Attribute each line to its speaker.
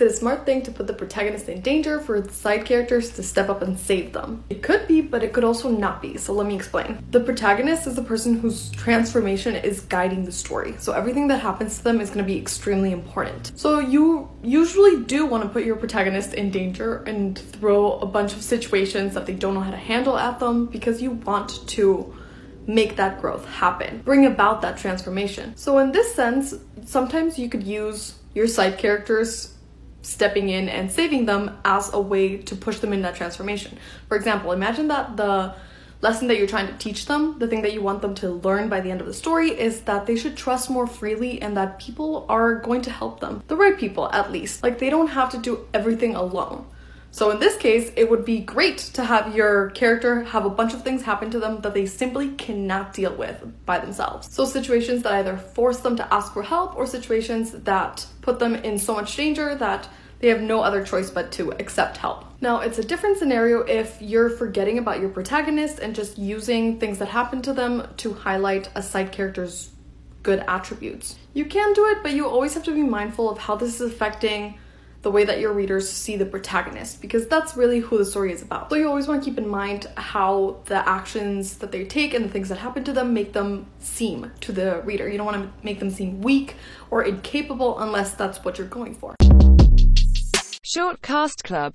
Speaker 1: Is it a smart thing to put the protagonist in danger for the side characters to step up and save them? It could be, but it could also not be, so let me explain. The protagonist is the person whose transformation is guiding the story, so everything that happens to them is going to be extremely important. So you usually do want to put your protagonist in danger and throw a bunch of situations that they don't know how to handle at them because you want to make that growth happen, bring about that transformation. So, in this sense, sometimes you could use your side characters stepping in and saving them as a way to push them in that transformation. For example, imagine that the lesson that you're trying to teach them, the thing that you want them to learn by the end of the story, is that they should trust more freely and that people are going to help them. The right people, at least. Like, they don't have to do everything alone. So in this case, it would be great to have your character have a bunch of things happen to them that they simply cannot deal with by themselves. So situations that either force them to ask for help or situations that put them in so much danger that they have no other choice but to accept help. Now, it's a different scenario if you're forgetting about your protagonist and just using things that happen to them to highlight a side character's good attributes. You can do it, but you always have to be mindful of how this is affecting the way that your readers see the protagonist because that's really who the story is about. So you always want to keep in mind how the actions that they take and the things that happen to them make them seem to the reader. You don't want to make them seem weak or incapable unless that's what you're going for.
Speaker 2: Short Cast Club